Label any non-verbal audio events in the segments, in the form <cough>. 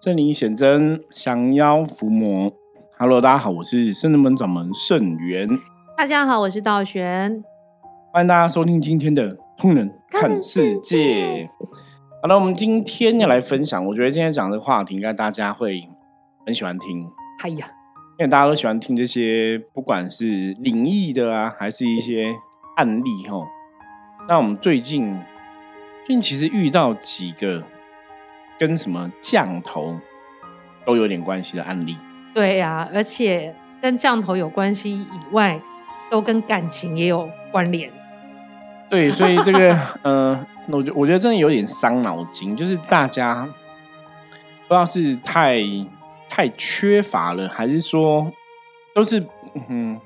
圣灵显真，降妖伏魔。Hello，大家好，我是圣人门掌门圣元。大家好，我是道玄。欢迎大家收听今天的《通人看世界》。好了，我们今天要来分享，我觉得今天讲的话题，应该大家会很喜欢听。哎呀，因为大家都喜欢听这些，不管是灵异的啊，还是一些案例哈。那我们最近，最近其实遇到几个。跟什么降头都有点关系的案例，对呀，而且跟降头有关系以外，都跟感情也有关联。对，所以这个，嗯，我觉我觉得真的有点伤脑筋，就是大家不知道是太太缺乏了，还是说都是，嗯，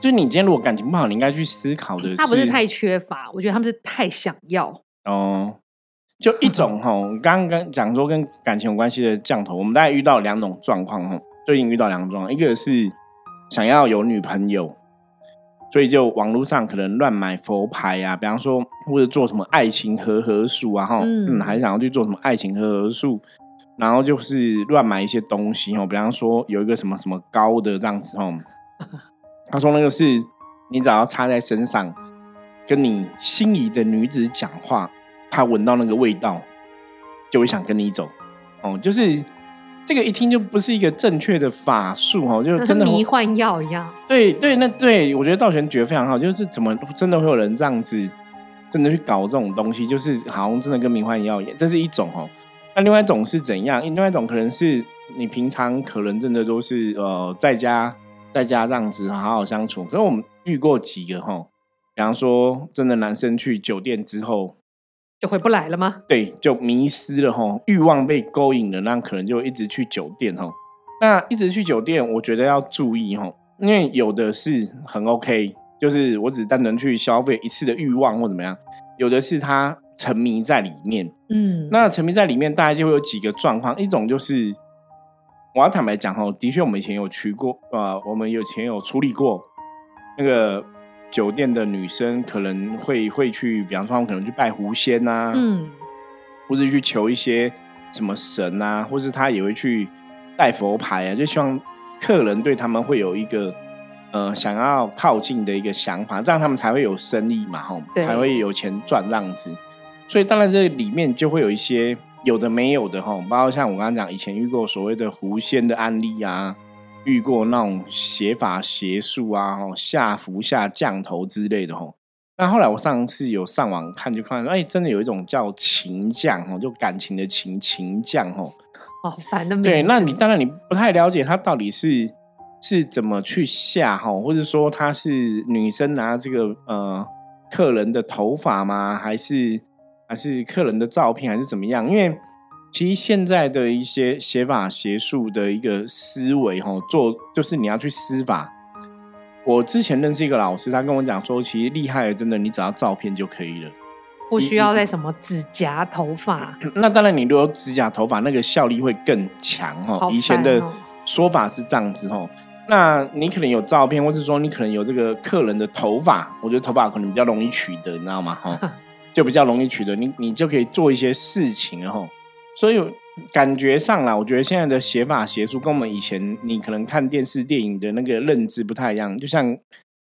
就是你今天如果感情不好，你应该去思考的是。他不是太缺乏，我觉得他们是太想要哦。就一种 <laughs> 哈，刚刚讲说跟感情有关系的降头，我们大概遇到两种状况哈。最近遇到两种状况，一个是想要有女朋友，所以就网络上可能乱买佛牌啊，比方说或者做什么爱情和合术啊哈，嗯，还想要去做什么爱情和合术，然后就是乱买一些东西哦，比方说有一个什么什么高的这样子哦，<laughs> 他说那个是你只要插在身上，跟你心仪的女子讲话。他闻到那个味道，就会想跟你走，哦，就是这个一听就不是一个正确的法术哦，就真的迷幻药一样。对对，那对我觉得道玄觉得非常好，就是怎么真的会有人这样子，真的去搞这种东西，就是好像真的跟迷幻药一样，这是一种哦。那另外一种是怎样？另外一种可能是你平常可能真的都是呃在家在家这样子好好相处，可是我们遇过几个哈，比方说真的男生去酒店之后。就回不来了吗？对，就迷失了哈，欲望被勾引了，那可能就一直去酒店哈。那一直去酒店，我觉得要注意哈，因为有的是很 OK，就是我只单纯去消费一次的欲望或怎么样；有的是他沉迷在里面。嗯，那沉迷在里面，大概就会有几个状况。一种就是我要坦白讲哈，的确我们以前有去过，呃，我们有前有处理过那个。酒店的女生可能会会去，比方说，可能去拜狐仙啊，嗯，或者去求一些什么神啊，或是他也会去带佛牌啊，就希望客人对他们会有一个呃想要靠近的一个想法，这样他们才会有生意嘛，吼，才会有钱赚这样子。所以当然这里面就会有一些有的没有的，吼，包括像我刚刚讲以前遇过所谓的狐仙的案例啊。遇过那种邪法邪术啊，下符下降头之类的吼。那后来我上次有上网看，就看到哎，真的有一种叫情降哦，就感情的情情降哦。好烦的名对，那你当然你不太了解他到底是是怎么去下哈，或者说他是女生拿这个呃客人的头发吗？还是还是客人的照片，还是怎么样？因为。其实现在的一些写法邪术的一个思维，哈，做就是你要去施法。我之前认识一个老师，他跟我讲说，其实厉害的真的，你只要照片就可以了，不需要在什么指甲、头发。那当然，你如果指甲、头发，那个效力会更强，哈。以前的说法是这样子，哈。那你可能有照片，或是说你可能有这个客人的头发，我觉得头发可能比较容易取得，你知道吗？哈，<laughs> 就比较容易取得，你你就可以做一些事情，然后。所以感觉上啦，我觉得现在的写法写术跟我们以前你可能看电视电影的那个认知不太一样。就像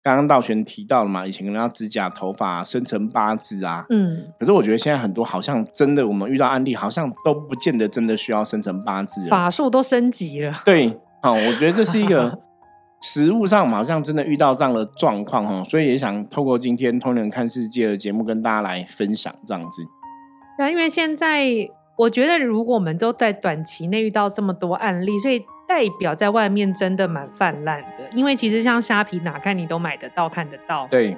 刚刚道玄提到了嘛，以前可能要指甲、头发生成八字啊，嗯。可是我觉得现在很多好像真的，我们遇到案例好像都不见得真的需要生成八字，法术都升级了。对，好，我觉得这是一个 <laughs> 实物上好像真的遇到这样的状况哈，所以也想透过今天《通人看世界》的节目跟大家来分享这样子。对，因为现在。我觉得，如果我们都在短期内遇到这么多案例，所以代表在外面真的蛮泛滥的。因为其实像虾皮，哪看你都买得到、看得到。对。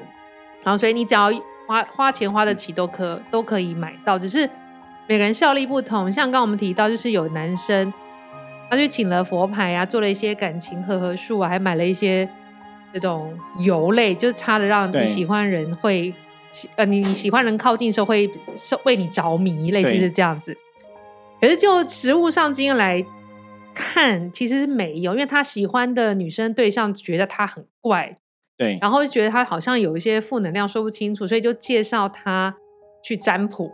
然后，所以你只要花花钱花得起，都可都可以买到。只是每个人效力不同。像刚我们提到，就是有男生，他去请了佛牌啊，做了一些感情和合术啊，还买了一些这种油类，就是擦的让你喜欢人会呃，你你喜欢人靠近的时候会受为你着迷，类似是这样子。可是就实物上经验来看，其实是没有，因为他喜欢的女生对象觉得他很怪，对，然后就觉得他好像有一些负能量说不清楚，所以就介绍他去占卜。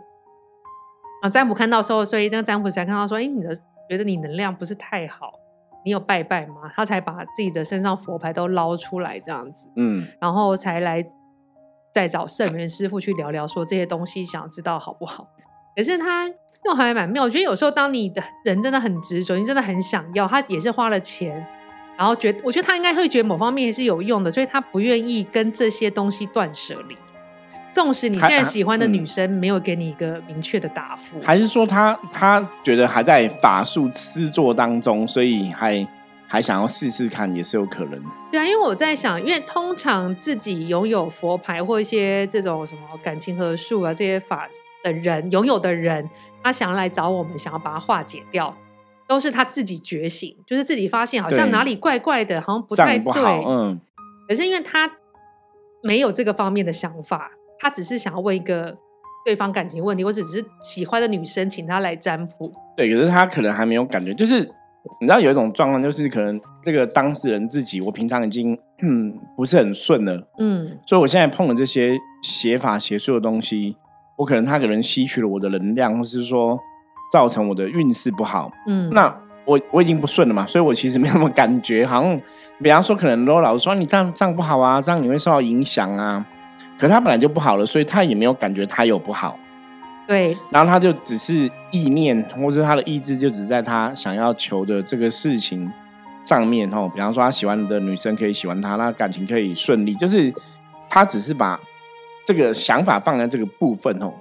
啊，占卜看到时候，所以那个占卜才看到说，哎，你的觉得你能量不是太好，你有拜拜吗？他才把自己的身上佛牌都捞出来这样子，嗯，然后才来再找圣元师傅去聊聊，说这些东西想知道好不好？可是他又还蛮妙，我觉得有时候当你的人真的很执着，你真的很想要，他也是花了钱，然后觉得我觉得他应该会觉得某方面是有用的，所以他不愿意跟这些东西断舍离。纵使你现在喜欢的女生没有给你一个明确的答复，还是说他他觉得还在法术施作当中，所以还还想要试试看，也是有可能。对啊，因为我在想，因为通常自己拥有佛牌或一些这种什么感情和术啊这些法的人，拥有的人，他想要来找我们，想要把它化解掉，都是他自己觉醒，就是自己发现好像哪里怪怪的，好像不太对。嗯，可是因为他没有这个方面的想法，他只是想要问一个对方感情问题，或者只是喜欢的女生请他来占卜。对。可是他可能还没有感觉，就是你知道有一种状况，就是可能这个当事人自己，我平常已经嗯不是很顺了，嗯所以我现在碰了这些邪法邪术的东西，我可能他可能吸取了我的能量，或是说造成我的运势不好。嗯，那我我已经不顺了嘛，所以我其实没有什么感觉，好像比方说可能罗老师说你这样这样不好啊，这样你会受到影响啊。可他本来就不好了，所以他也没有感觉他有不好，对，然后他就只是意念，或是他的意志就只在他想要求的这个事情上面哦。比方说他喜欢的女生可以喜欢他，那感情可以顺利，就是他只是把这个想法放在这个部分哦。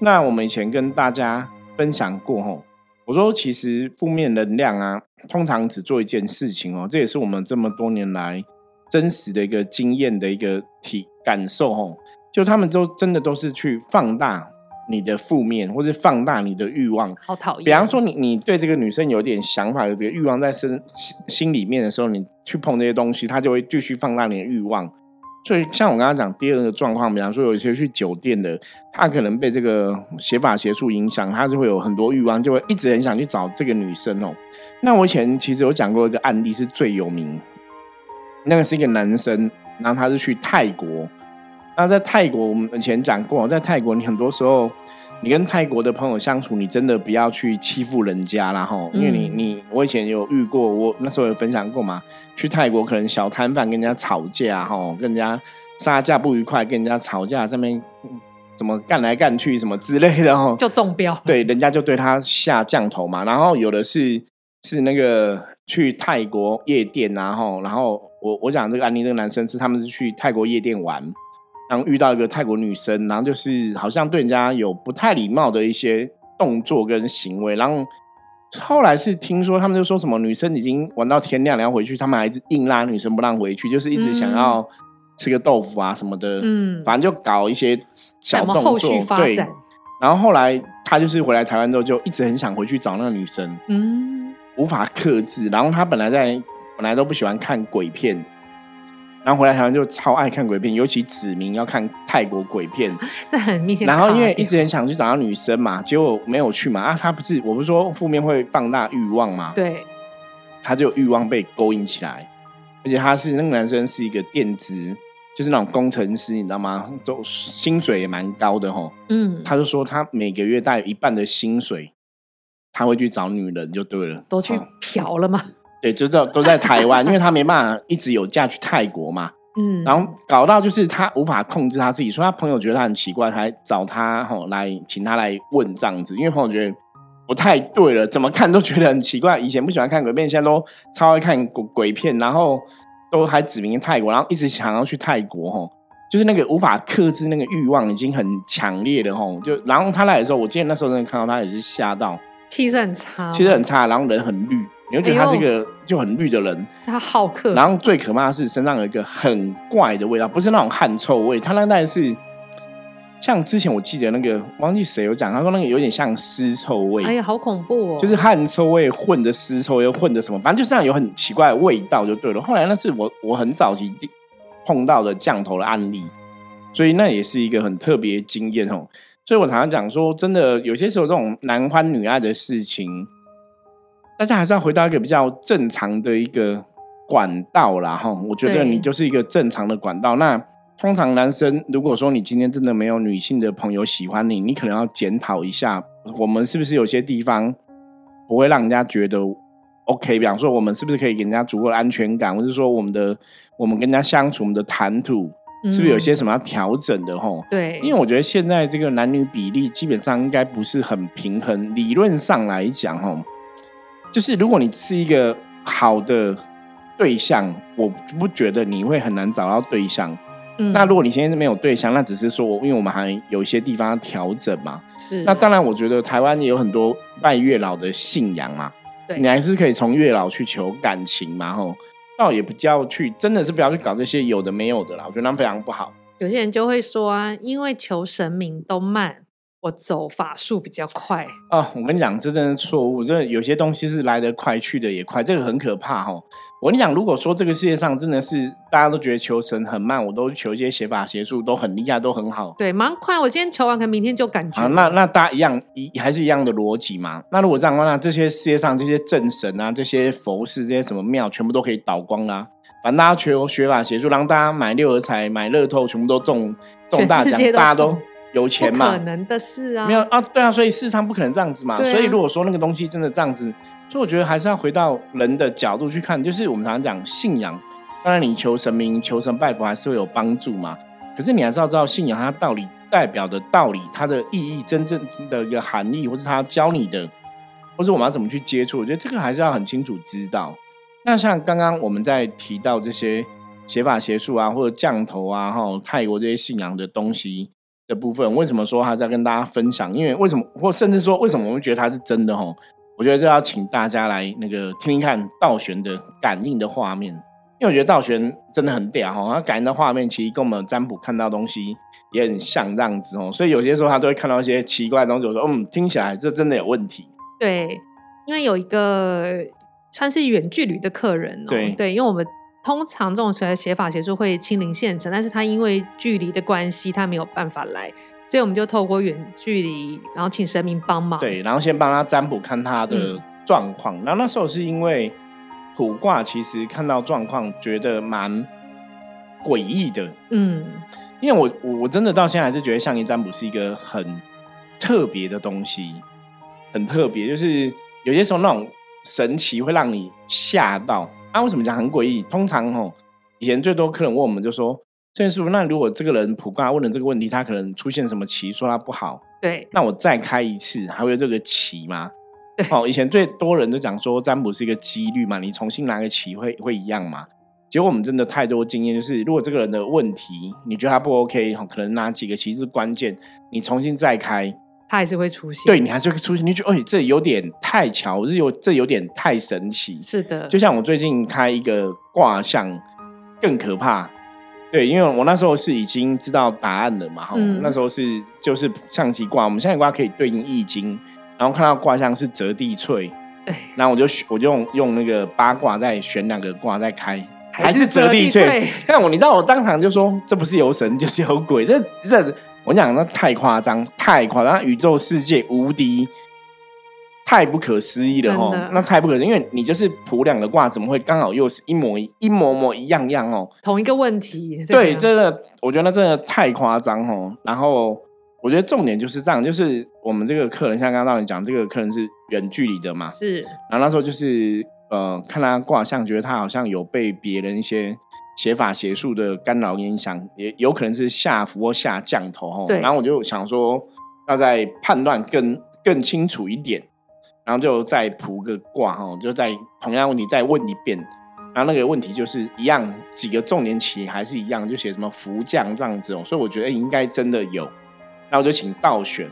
那我们以前跟大家分享过哦，我说其实负面能量啊，通常只做一件事情哦，这也是我们这么多年来真实的一个经验的一个体感受哦，就他们都真的都是去放大你的负面，或是放大你的欲望。好讨厌。比方说你，你对这个女生有点想法，有这个欲望在身心心里面的时候，你去碰这些东西，它就会继续放大你的欲望。所以，像我刚刚讲第二个状况，比方说有一些去酒店的，他可能被这个邪法邪术影响，他是会有很多欲望，就会一直很想去找这个女生哦。那我以前其实有讲过一个案例，是最有名，那个是一个男生，然后他是去泰国。那在泰国，我们以前讲过，在泰国你很多时候，你跟泰国的朋友相处，你真的不要去欺负人家啦吼，因为你嗯你我以前有遇过，我那时候有分享过嘛，去泰国可能小摊贩跟人家吵架吼，跟人家杀价不愉快，跟人家吵架，上面嗯怎么干来干去什么之类的吼，就中标。对，人家就对他下降头嘛。然后有的是是那个去泰国夜店啊，吼，然后我我讲这个案例，这个男生是他们是去泰国夜店玩，然后遇到一个泰国女生，然后就是好像对人家有不太礼貌的一些动作跟行为，然后后来是听说他们就说什么女生已经玩到天亮了要回去，他们还是硬拉女生不让回去，就是一直想要吃个豆腐啊什么的，嗯反正就搞一些小动作，对。然后后来他就是回来台湾之后，就一直很想回去找那个女生，嗯，无法克制。然后他本来在本来都不喜欢看鬼片，然后回来台湾就超爱看鬼片，尤其指明要看泰国鬼片。<laughs> 这很明显。然后因为一直很想去找到女生嘛，结果没有去嘛。啊，他不是我不是说负面会放大欲望嘛？对，他就欲望被勾引起来，而且他是那个男生是一个电子，就是那种工程师，你知道吗？都薪水也蛮高的吼。嗯，他就说他每个月大概一半的薪水，他会去找女人就对了，都去哦嫖了嘛。对，就都都在台湾，因为他没办法一直有假去泰国嘛，<laughs> 嗯，然后搞到就是他无法控制他自己，所以他朋友觉得他很奇怪，才找他吼来请他来问这样子，因为朋友觉得。不太对了，怎么看都觉得很奇怪。以前不喜欢看鬼片，现在都超爱看鬼鬼片，然后都还指名泰国，然后一直想要去泰国吼，就是那个无法克制那个欲望已经很强烈的吼。就然后他来的时候，我记得那时候真的看到他也是吓到，气色很差，气质很差，然后人很绿，你会觉得他是一哎个就很绿的人。他好客。然后最可怕的是身上有一个很怪的味道，不是那种汗臭味，他那大概是像之前我记得那个忘记谁有讲，他说那个有点像尸臭味，哎呀，好恐怖哦！就是汗臭味混着尸臭味，又混着什么，反正就这样有很奇怪的味道就对了。后来那是我我很早期碰到的降头的案例，所以那也是一个很特别的经验哦。所以我常常讲说，真的有些时候这种男欢女爱的事情，大家还是要回到一个比较正常的一个管道啦哈。我觉得你就是一个正常的管道。那通常男生，如果说你今天真的没有女性的朋友喜欢你，你可能要检讨一下，我们是不是有些地方不会让人家觉得 OK。比方说，我们是不是可以给人家足够的安全感，或者说我们的我们跟人家相处，我们的谈吐是不是有些什么要调整的？吼，对，因为我觉得现在这个男女比例基本上应该不是很平衡。理论上来讲，吼，就是如果你是一个好的对象，我不觉得你会很难找到对象。嗯那如果你现在没有对象，那只是说，因为我们还有一些地方要调整嘛。是那当然，我觉得台湾也有很多拜月老的信仰嘛，对你还是可以从月老去求感情嘛，吼。倒也不叫去，真的是不要去搞这些有的没有的啦，我觉得那非常不好。有些人就会说啊，因为求神明都慢，我走法术比较快。哦，我跟你讲，这真的错误。这有些东西是来得快，去的也快，这个很可怕哈。我跟你讲，如果说这个世界上真的是大家都觉得求神很慢，我都求一些邪法邪术都很厉害，都很好。对，蛮快。我今天求完，可能明天就感觉啊，那那大家一样一还是一样的逻辑嘛？那如果这样的话，那这些世界上这些正神啊、这些佛寺、这些什么庙，全部都可以倒光啦、反正大家求学法邪术，让大家买六合彩、买乐透，全部都中中大奖大家都中有钱嘛不可？能的事啊！没有啊，对啊，所以事实上不可能这样子嘛。啊所以如果说那个东西真的这样子，所以我觉得还是要回到人的角度去看，就是我们常常讲信仰，当然你求神明、求神拜佛还是会有帮助嘛。可是你还是要知道信仰它到底代表的道理、它的意义、真正的一个含义，或是它教你的，或是我们要怎么去接触，我觉得这个还是要很清楚知道。那像刚刚我们在提到这些写法邪术啊，或者降头啊，哈，泰国这些信仰的东西的部分，为什么说还是要跟大家分享？因为为什么，或甚至说为什么我们觉得它是真的？哈，我觉得这要请大家来那个听听看道玄的感应的画面，因为我觉得道玄真的很屌哈，他感应的画面其实跟我们占卜看到的东西也很像这样子哦，所以有些时候他都会看到一些奇怪的东西，我说嗯，听起来这真的有问题。对，因为有一个算是远距离的客人哦，对因为我们通常这种写写法协助会亲临现场，但是他因为距离的关系，他没有办法来，所以我们就透过远距离，然后请神明帮忙。对，然后先帮他占卜看他的嗯状况。然后那时候是因为卜卦，其实看到状况觉得蛮诡异的，嗯，因为我我我真的到现在还是觉得象棋占卜是一个很特别的东西，很特别，就是有些时候那种神奇会让你吓到。啊，为什么讲很诡异？通常哦，以前最多客人问我们就说：“郑师傅，那如果这个人卜卦问了这个问题，他可能出现什么棋，说他不好，对，那我再开一次，还会有这个棋吗？对哦，以前最多人都讲说占卜是一个几率嘛，你重新拿个棋会会一样嘛？结果我们真的太多经验，就是如果这个人的问题你觉得他不 OK，哦可能哪几个棋是关键，你重新再开，他还是会出现。对你还是会出现，你就觉得哎，这有点太巧，是有这有点太神奇。是的，就像我最近开一个卦象，更可怕。对，因为我那时候是已经知道答案了嘛，哈、嗯那时候是就是象棋卦，我们象棋卦可以对应易经，然后看到卦象是折地翠，对，然后我就选我就用用那个八卦再选两个卦再开，还是折地翠翠。<laughs> 但我你知道我当场就说这不是有神就是有鬼，这这我讲那太夸张，太夸张，宇宙世界无敌。太不可思议了哦，那太不可思议，因为你就是普两个卦，怎么会刚好又是一模一 <laughs> 一模模一样样哦？同一个问题。对，这真的，我觉得那真的太夸张哦。然后我觉得重点就是这样，就是我们这个客人，像刚刚让你讲，这个客人是远距离的嘛，是然后那时候就是呃，看他卦象，觉得他好像有被别人一些邪法邪术的干扰影响，也有可能是下浮或下降头哦。对然后我就想说，要再判断更更清楚一点，然后就再卜个卦哈，就在同样问题再问一遍。然后那个问题就是一样，几个重点起还是一样，就写什么福降这样子哦，所以我觉得应该真的有。那我就请道玄，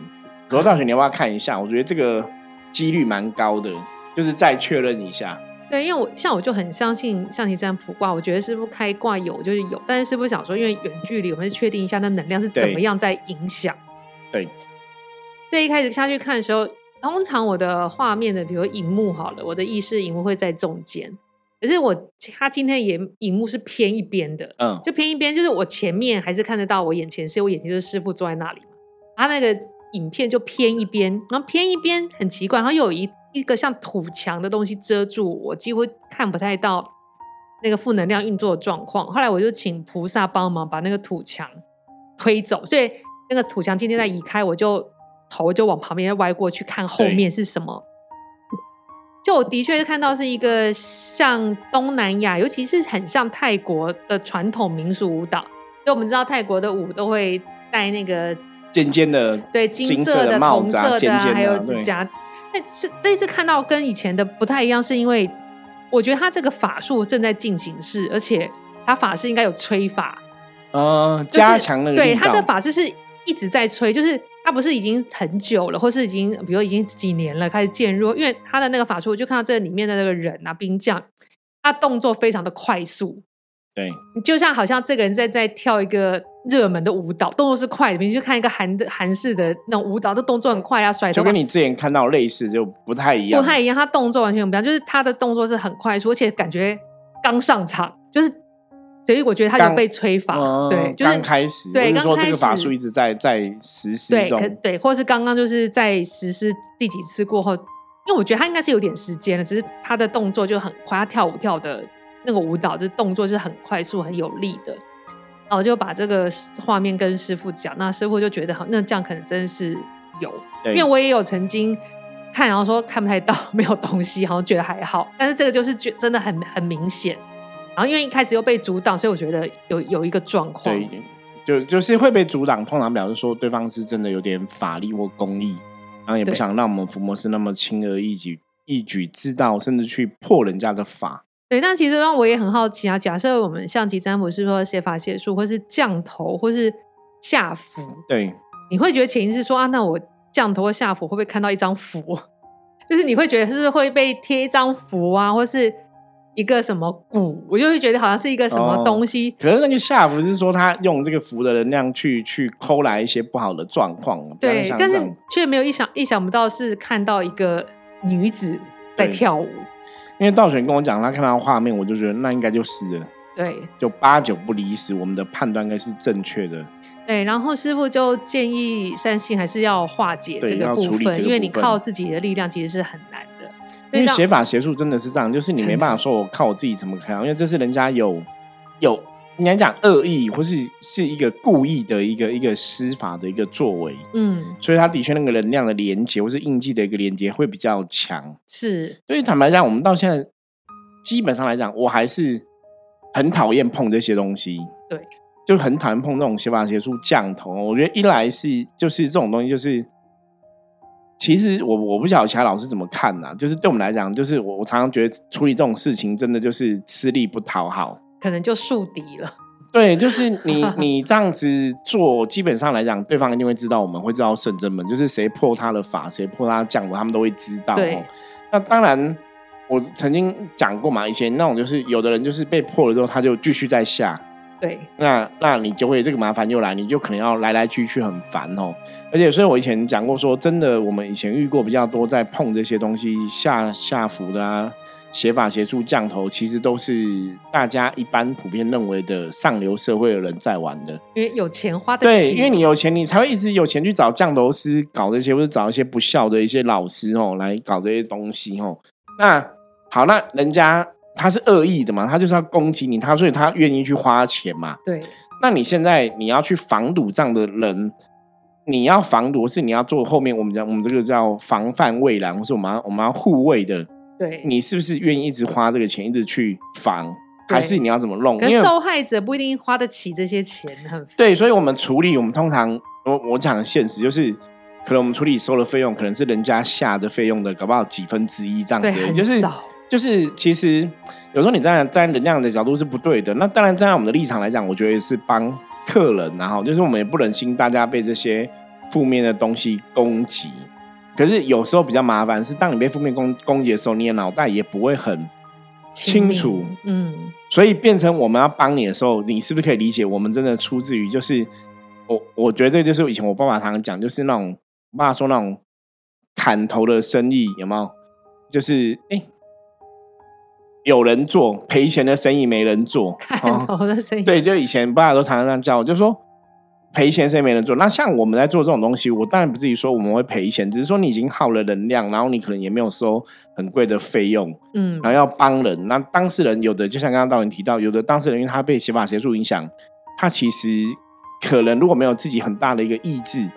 我说道玄你要不要看一下？我觉得这个几率蛮高的，就是再确认一下。对，因为我像我就很相信象棋占卜卦，我觉得师傅开卦有就是有，但是师傅想说，因为远距离，我们是确定一下那能量是怎么样在影响。对，所以一开始下去看的时候，通常我的画面的，比如荧幕好了，我的意识荧幕会在中间，可是我他今天也荧幕是偏一边的，嗯，就偏一边，就是我前面还是看得到我眼前是我眼前就是师傅坐在那里嘛，他那个影片就偏一边，然后偏一边很奇怪，然后又有一一个像土墙的东西遮住我，几乎看不太到那个负能量运作的状况。后来我就请菩萨帮忙把那个土墙推走，所以那个土墙今天在移开，我就头就往旁边歪过去看后面是什么。就我的确是看到是一个像东南亚，尤其是很像泰国的传统民俗舞蹈。就我们知道泰国的舞都会戴那个尖尖的，对金金色的、帽红色的、啊，子啊尖尖的还有指甲。那这这次看到跟以前的不太一样，是因为我觉得他这个法术正在进行式，而且他法师应该有催法，呃，就是加强那个力道对他的法师是一直在催，就是他不是已经很久了，或是已经比如已经几年了开始渐弱，因为他的那个法术，我就看到这里面的那个人啊兵将，他动作非常的快速，对。你，就像好像这个人在在跳一个热门的舞蹈，动作是快的，你去看一个韩的韩式的那种舞蹈，这动作很快啊，甩头发就跟你之前看到类似就不太一样，不太一样，他动作完全不一样，就是他的动作是很快速，而且感觉刚上场，就是所以我觉得他刚有被催法，嗯对，就是刚开始，对刚开这个法始术一直在在实施对，可中，对，或是刚刚就是在实施第几次过后，因为我觉得他应该是有点时间了，只是他的动作就很快，他跳舞跳的那个舞蹈，的动作是很快速、很有力的。然后我就把这个画面跟师傅讲，那师傅就觉得好，那这样可能真的是有，对因为我也有曾经看，然后说看不太到，<laughs> 没有东西，好像觉得还好，但是这个就是觉真的很很明显。然后因为一开始又被阻挡，所以我觉得有有一个状况。对，就就是会被阻挡，通常表示说对方是真的有点法力或功力，然后也不想让我们伏魔师那么轻而易举一举知道，甚至去破人家的法。对，但其实让我也很好奇啊。假设我们象棋占卜是说写法写术，或是降头，或是下符，对，你会觉得潜意识说啊，那我降头或下符会不会看到一张符？<laughs> 就是你会觉得是会被贴一张符啊，或是一个什么鼓？我就会觉得好像是一个什么哦东西。可是那个下符是说他用这个符的能量去去抠来一些不好的状况，比对，但是却没有意想意想不到是看到一个女子在跳舞。因为道玄跟我讲，他看到画面，我就觉得那应该就是了，对就八九不离十，我们的判断应该是正确的。对，然后师傅就建议善信还是要化解这个部分，因为你靠自己的力量其实是很难的。因为写法邪术真的是这样，就是你没办法说我靠我自己怎么看，因为这是人家有有应该讲恶意，或是是一个故意的一个一个施法的一个作为，嗯，所以他的确那个能量的连接或是印记的一个连接会比较强。是所以坦白讲，我们到现在基本上来讲，我还是很讨厌碰这些东西。对，就很讨厌碰这种邪法邪术降头。我觉得一来是就是这种东西，就是其实我我不晓得其他老师怎么看呐、就是对我们来讲，就是我我常常觉得处理这种事情真的就是吃力不讨好。可能就树敌了。<laughs> 对，就是你你这样子做，基本上来讲，对方一定会知道，我们会知道圣真门，就是谁破他的法，谁破他的降头，他们都会知道、对哦。那当然，我曾经讲过嘛，以前那种就是有的人就是被破了之后，他就继续在下，对，那那你就会这个麻烦又来，你就可能要来来去去很烦哦。而且，所以我以前讲过说，真的，我们以前遇过比较多在碰这些东西下下符的啊，邪法邪术降头，其实都是大家一般普遍认为的上流社会的人在玩的。因为有钱花得对，起，因为你有钱，你才会一直有钱去找降头师搞这些，或者找一些不孝的一些老师哦来搞这些东西哦。那好，那人家他是恶意的嘛，他就是要攻击你，他所以他愿意去花钱嘛。对那你现在你要去防堵这样的人，你要防堵是你要做后面我们讲我们这个叫防范未然，或是我们要我们要护卫的，对。你是不是愿意一直花这个钱，一直去防，还是你要怎么弄？可因为受害者不一定花得起这些钱，很对，所以我们处理，我们通常我我讲的现实就是，可能我们处理收的费用，可能是人家下的费用的，搞不好几分之一这样，子就是。就是，其实有时候你站在站在能量的角度是不对的。那当然，站在我们的立场来讲，我觉得是帮客人，然后就是我们也不忍心大家被这些负面的东西攻击。可是有时候比较麻烦是，当你被负面攻攻击的时候，你的脑袋也不会很清楚。嗯，所以变成我们要帮你的时候，你是不是可以理解？我们真的出自于就是我，我觉得这就是以前我爸爸常常讲，就是那种我爸爸说那种砍头的生意有没有？就是哎、诶有人做赔钱的生意没人做，看哦头的生意，对，就以前爸爸都常常这样叫我，就说赔钱谁没人做。那像我们在做这种东西，我当然不至于说我们会赔钱，只是说你已经耗了能量，然后你可能也没有收很贵的费用，嗯然后要帮人。那当事人有的，就像刚刚道文提到，有的当事人因为他被邪法邪术影响，他其实可能如果没有自己很大的一个意志，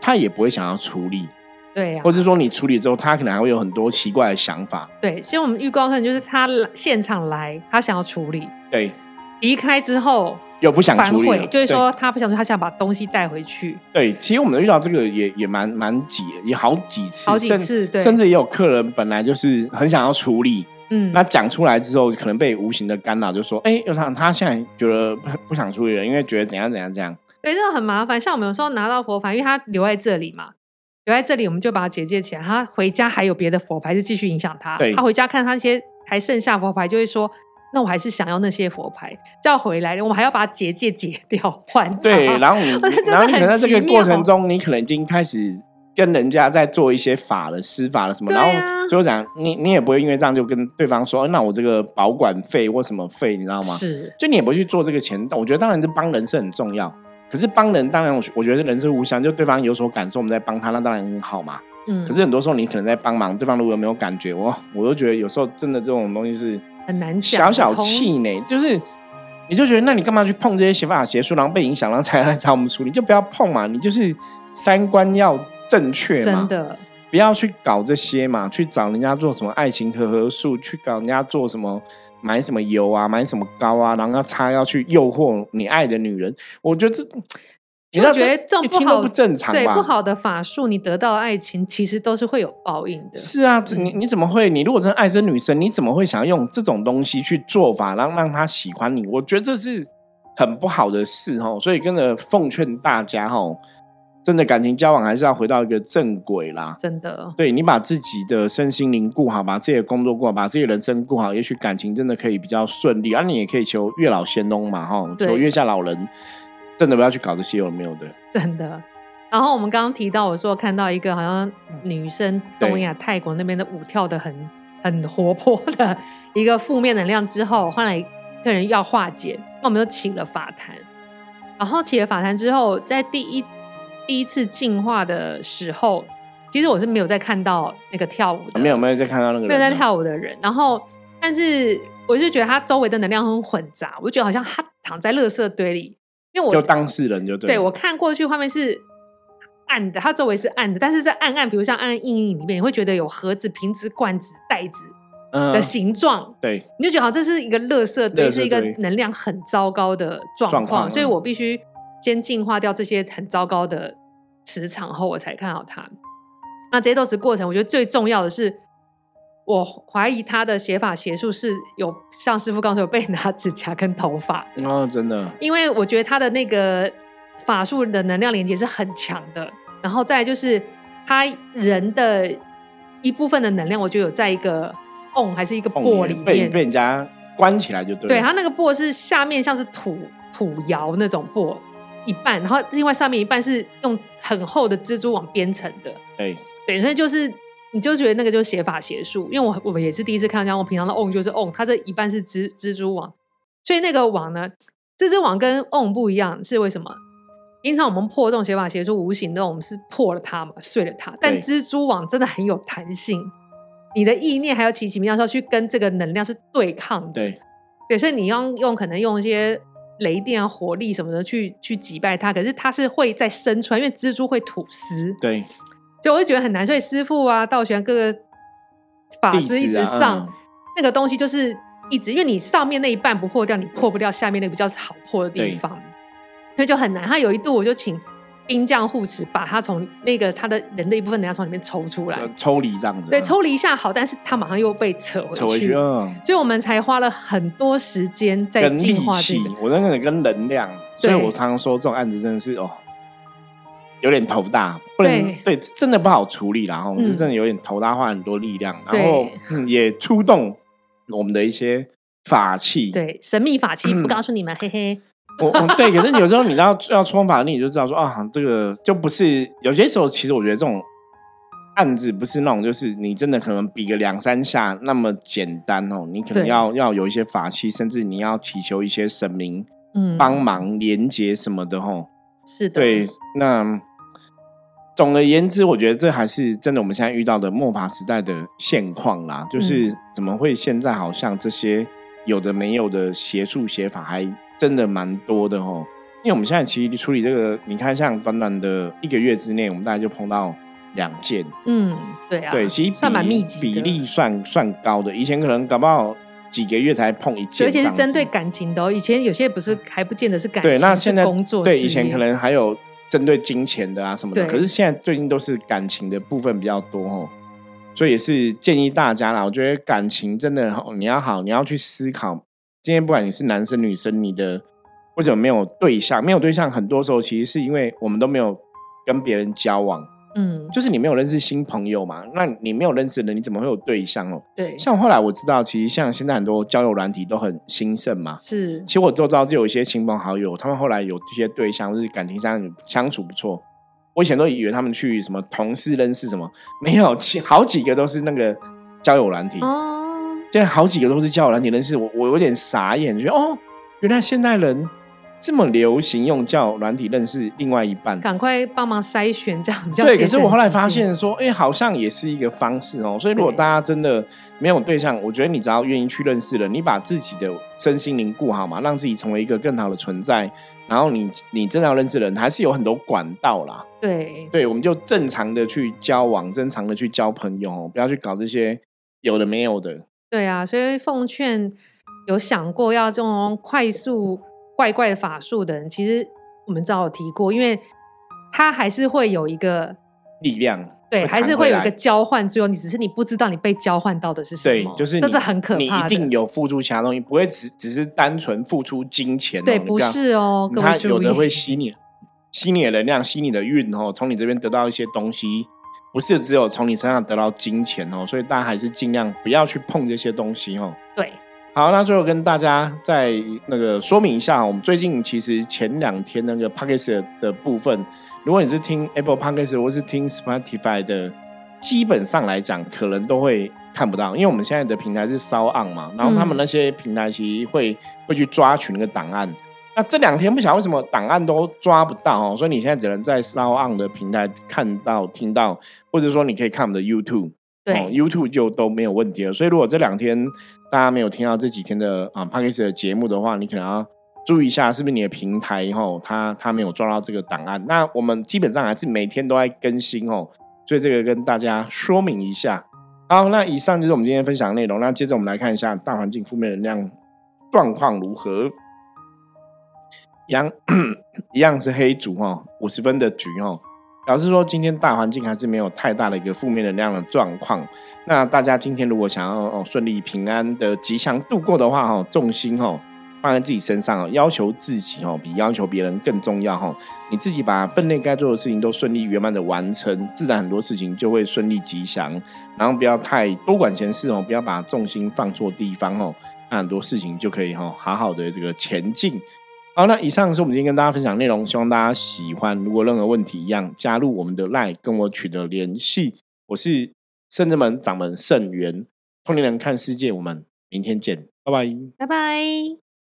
他也不会想要处理。对呀、或者说你处理之后，他可能还会有很多奇怪的想法。对，其实我们预告看就是他来现场来，他想要处理，对，离开之后又不想反处理了悔，就是说他不想处理，他想把东西带回去。对，其实我们遇到这个也也蛮蛮几也好几次，好几甚次对甚至也有客人本来就是很想要处理，嗯，那讲出来之后，可能被无形的干扰，就说，哎，有他他现在觉得不不想处理了，因为觉得怎样怎样怎样。对，这个很麻烦。像我们有时候拿到佛牌，因为他留在这里嘛，留在这里，我们就把它结界起来。他回家还有别的佛牌是继续影响他。对他回家看他那些还剩下佛牌，就会说：“那我还是想要那些佛牌，叫回来，我们还要把结界解掉 <laughs> 换。”对，然后 <laughs> 你然后你可能在这个过程中，你可能已经开始跟人家在做一些法了、施法了什么，对然啊后最后讲，你你也不会因为这样就跟对方说，那我这个保管费或什么费，你知道吗？是，就你也不会去做这个钱。我觉得当然是帮人是很重要，可是帮人当然我我觉得人是无相，就对方有所感受，我们在帮他，那当然很好嘛。嗯，可是很多时候你可能在帮忙，对方如果没有感觉，我我都觉得有时候真的这种东西是很难讲小小通气馁，就是你就觉得那你干嘛去碰这些邪法邪术，然后被影响，然后才来找我们处理，就不要碰嘛，你就是三观要正确嘛真，的，不要去搞这些嘛，去找人家做什么爱情和合术，去搞人家做什么。买什么油啊，买什么膏啊，然后要擦，要去诱惑你爱的女人。我觉得这，你知道其实我觉得这种不好不正常吧？对不好的法术，你得到的爱情其实都是会有报应的。是啊，这你你怎么会？你如果真的爱这女生，你怎么会想要用这种东西去做法，让让她喜欢你？我觉得这是很不好的事哦。所以跟着奉劝大家哦，真的感情交往还是要回到一个正轨啦。真的，对你把自己的身心灵顾好，把自己的工作顾好，把自己的人生顾好，也许感情真的可以比较顺利。而、你也可以求月老仙翁嘛，哈，求月下老人，真的不要去搞这些有没有的。真的。然后我们刚刚提到，我说看到一个好像女生东亚泰国那边的舞跳的很很活泼的一个负面能量之后，后来客人要化解，那我们就请了法坛。然后起了法坛之后，在第一第一次进化的时候，其实我是没有在看到那个跳舞的，没有没有再看到那个人，没有在，跳舞的人。然后，但是我就觉得他周围的能量很混杂，我就觉得好像他躺在垃圾堆里，因为我就当事人就对。对我看过去画面是暗的，它周围是暗的，但是在暗暗，比如像暗暗阴影里面，你会觉得有盒子、瓶子、罐子、袋子嗯的形状，对。你就觉得好像这是一个垃圾堆，是一个能量很糟糕的状状况所以嗯。我必须先净化掉这些很糟糕的磁场后，我才看到它。那这些都是过程，我觉得最重要的是，我怀疑他的写法邪术是有像师傅刚才有被拿指甲跟头发，哦，真的，因为我觉得他的那个法术的能量连接是很强的，然后再就是他人的一部分的能量，我觉得有在一个瓮还是一个钵里面，被人家关起来就对了。对，他那个钵是下面像是土土窑那种钵一半，然后另外上面一半是用很厚的蜘蛛网编成的，对对，所以就是。你就觉得那个就是邪法邪术，因为我我也是第一次看到这样，我平常的 on 就是 on，，它这一半是蜘蜘蛛网，所以那个网呢，蜘蛛网跟 on 不一样，是为什么？平常我们破这种邪法邪术无形的，我们是破了它嘛，碎了它，但蜘蛛网真的很有弹性，你的意念还有奇奇妙妙去跟这个能量是对抗的，对。对，所以你要用可能用一些雷电啊、火力什么的去去击败它，可是它是会再生出来，因为蜘蛛会吐丝，对，所以我就觉得很难。所以师傅啊、道玄各个法师一直上、嗯那个东西，就是一直，因为你上面那一半不破掉，你破不掉下面那个比较好破的地方，所以就很难。他有一度我就请兵将护持，把他从那个他的人的一部分能量从里面抽出来，抽离这样子，对，嗯抽离一下好，但是他马上又被扯回抽回去，嗯，所以我们才花了很多时间在跟力净化这气个。，我那个跟能量，所以我常常说这种案子真的是哦。有点头大，不能对对，真的不好处理啦。哈，嗯是真的有点头大，花很多力量，然后、嗯、也出动我们的一些法器。对，神秘法器嗯不告诉你们，嘿嘿。我我对，可是有时候你要要冲法力，你就知道说啊，这个就不是有些时候，其实我觉得这种案子不是那种，就是你真的可能比个两三下那么简单哦，你可能要要有一些法器，甚至你要祈求一些神明嗯，帮忙连接什么的哦。是的，对，那总而言之，我觉得这还是真的我们现在遇到的末法时代的现况啦，就是嗯怎么会现在好像这些有的没有的邪术邪法还真的蛮多的哦。因为我们现在其实处理这个，你看像短短的一个月之内，我们大概就碰到两件。嗯，对啊，对，其实算蛮密集的比例算算高的。以前可能搞不好几个月才碰一件，而且是针对感情的哦。以前有些不是还不见得是感情，对，那是现在工作对以前可能还有针对金钱的啊什么的，可是现在最近都是感情的部分比较多哦。所以也是建议大家啦，我觉得感情真的哦你要好，你要去思考。今天不管你是男生女生，你的为什么没有对象？没有对象，很多时候其实是因为我们都没有跟别人交往，嗯，就是你没有认识新朋友嘛。那你没有认识的人，你怎么会有对象哦？对，像后来我知道，其实像现在很多交友软体都很兴盛嘛。是其实我周遭就有一些亲朋好友，他们后来有这些对象，就是感情上相处不错。我以前都以为他们去什么同事认识什么，没有，其好几个都是那个交友软体。哦，现在好几个都是交友软体认识，我我有点傻眼，觉得哦，原来现代人这么流行用交友软体认识另外一半。赶快帮忙筛选，这样比较对，可是我后来发现说，哎、好像也是一个方式哦。所以如果大家真的没有对象，我觉得你只要愿意去认识人，你把自己的身心灵顾好嘛，让自己成为一个更好的存在。然后你你真的要认识人，还是有很多管道啦。对对，我们就正常的去交往，正常的去交朋友哦，不要去搞这些有的没有的。对啊，所以奉劝有想过要这种快速怪怪的法术的人，其实我们早有提过，因为他还是会有一个力量对，还是会有一个交换作用，你只是你不知道你被交换到的是什么，，对就是这是很可你怕的。一定有付出其他东西，不会只只是单纯付出金钱、哦。对，不是哦，各他。有的会吸你吸你的能量，吸你的运哦，从你这边得到一些东西，不是只有从你身上得到金钱哦，所以大家还是尽量不要去碰这些东西哦。对，好，那最后跟大家再那个说明一下，我们最近其实前两天那个 p o d c a s t 的部分，如果你是听 Apple p o d c a s t 或是听 Spotify 的，基本上来讲可能都会看不到，因为我们现在的平台是烧 on 嘛，然后他们嗯那些平台其实会会去抓取那个档案。那这两天不晓得为什么档案都抓不到哦，所以你现在只能在烧 on 的平台看到、听到，或者说你可以看我们的 YouTube。对哦、，YouTube 就都没有问题了。所以如果这两天大家没有听到这几天的啊 p a c k a g e 的节目的话，你可能要注意一下，是不是你的平台吼、它它没有抓到这个档案。那我们基本上还是每天都在更新哦，所以这个跟大家说明一下。好，那以上就是我们今天分享的内容。那接着我们来看一下大环境负面能量状况如何。一样 <coughs> 一样是黑竹哦，五十分的局哦。表示说，今天大环境还是没有太大的一个负面能量的状况。那大家今天如果想要哦顺利平安的吉祥度过的话，哦，重心哦放在自己身上哦，要求自己哦比要求别人更重要哈。你自己把分内该做的事情都顺利圆满的完成，自然很多事情就会顺利吉祥。然后不要太多管闲事哦，不要把重心放错地方哦，那很多事情就可以哈好好的这个前进。好，那以上是我们今天跟大家分享内容，希望大家喜欢。如果任何问题一样，加入我们的 LINE 跟我取得联系。我是圣之门掌门圣元，通灵人看世界，我们明天见，拜拜。拜拜。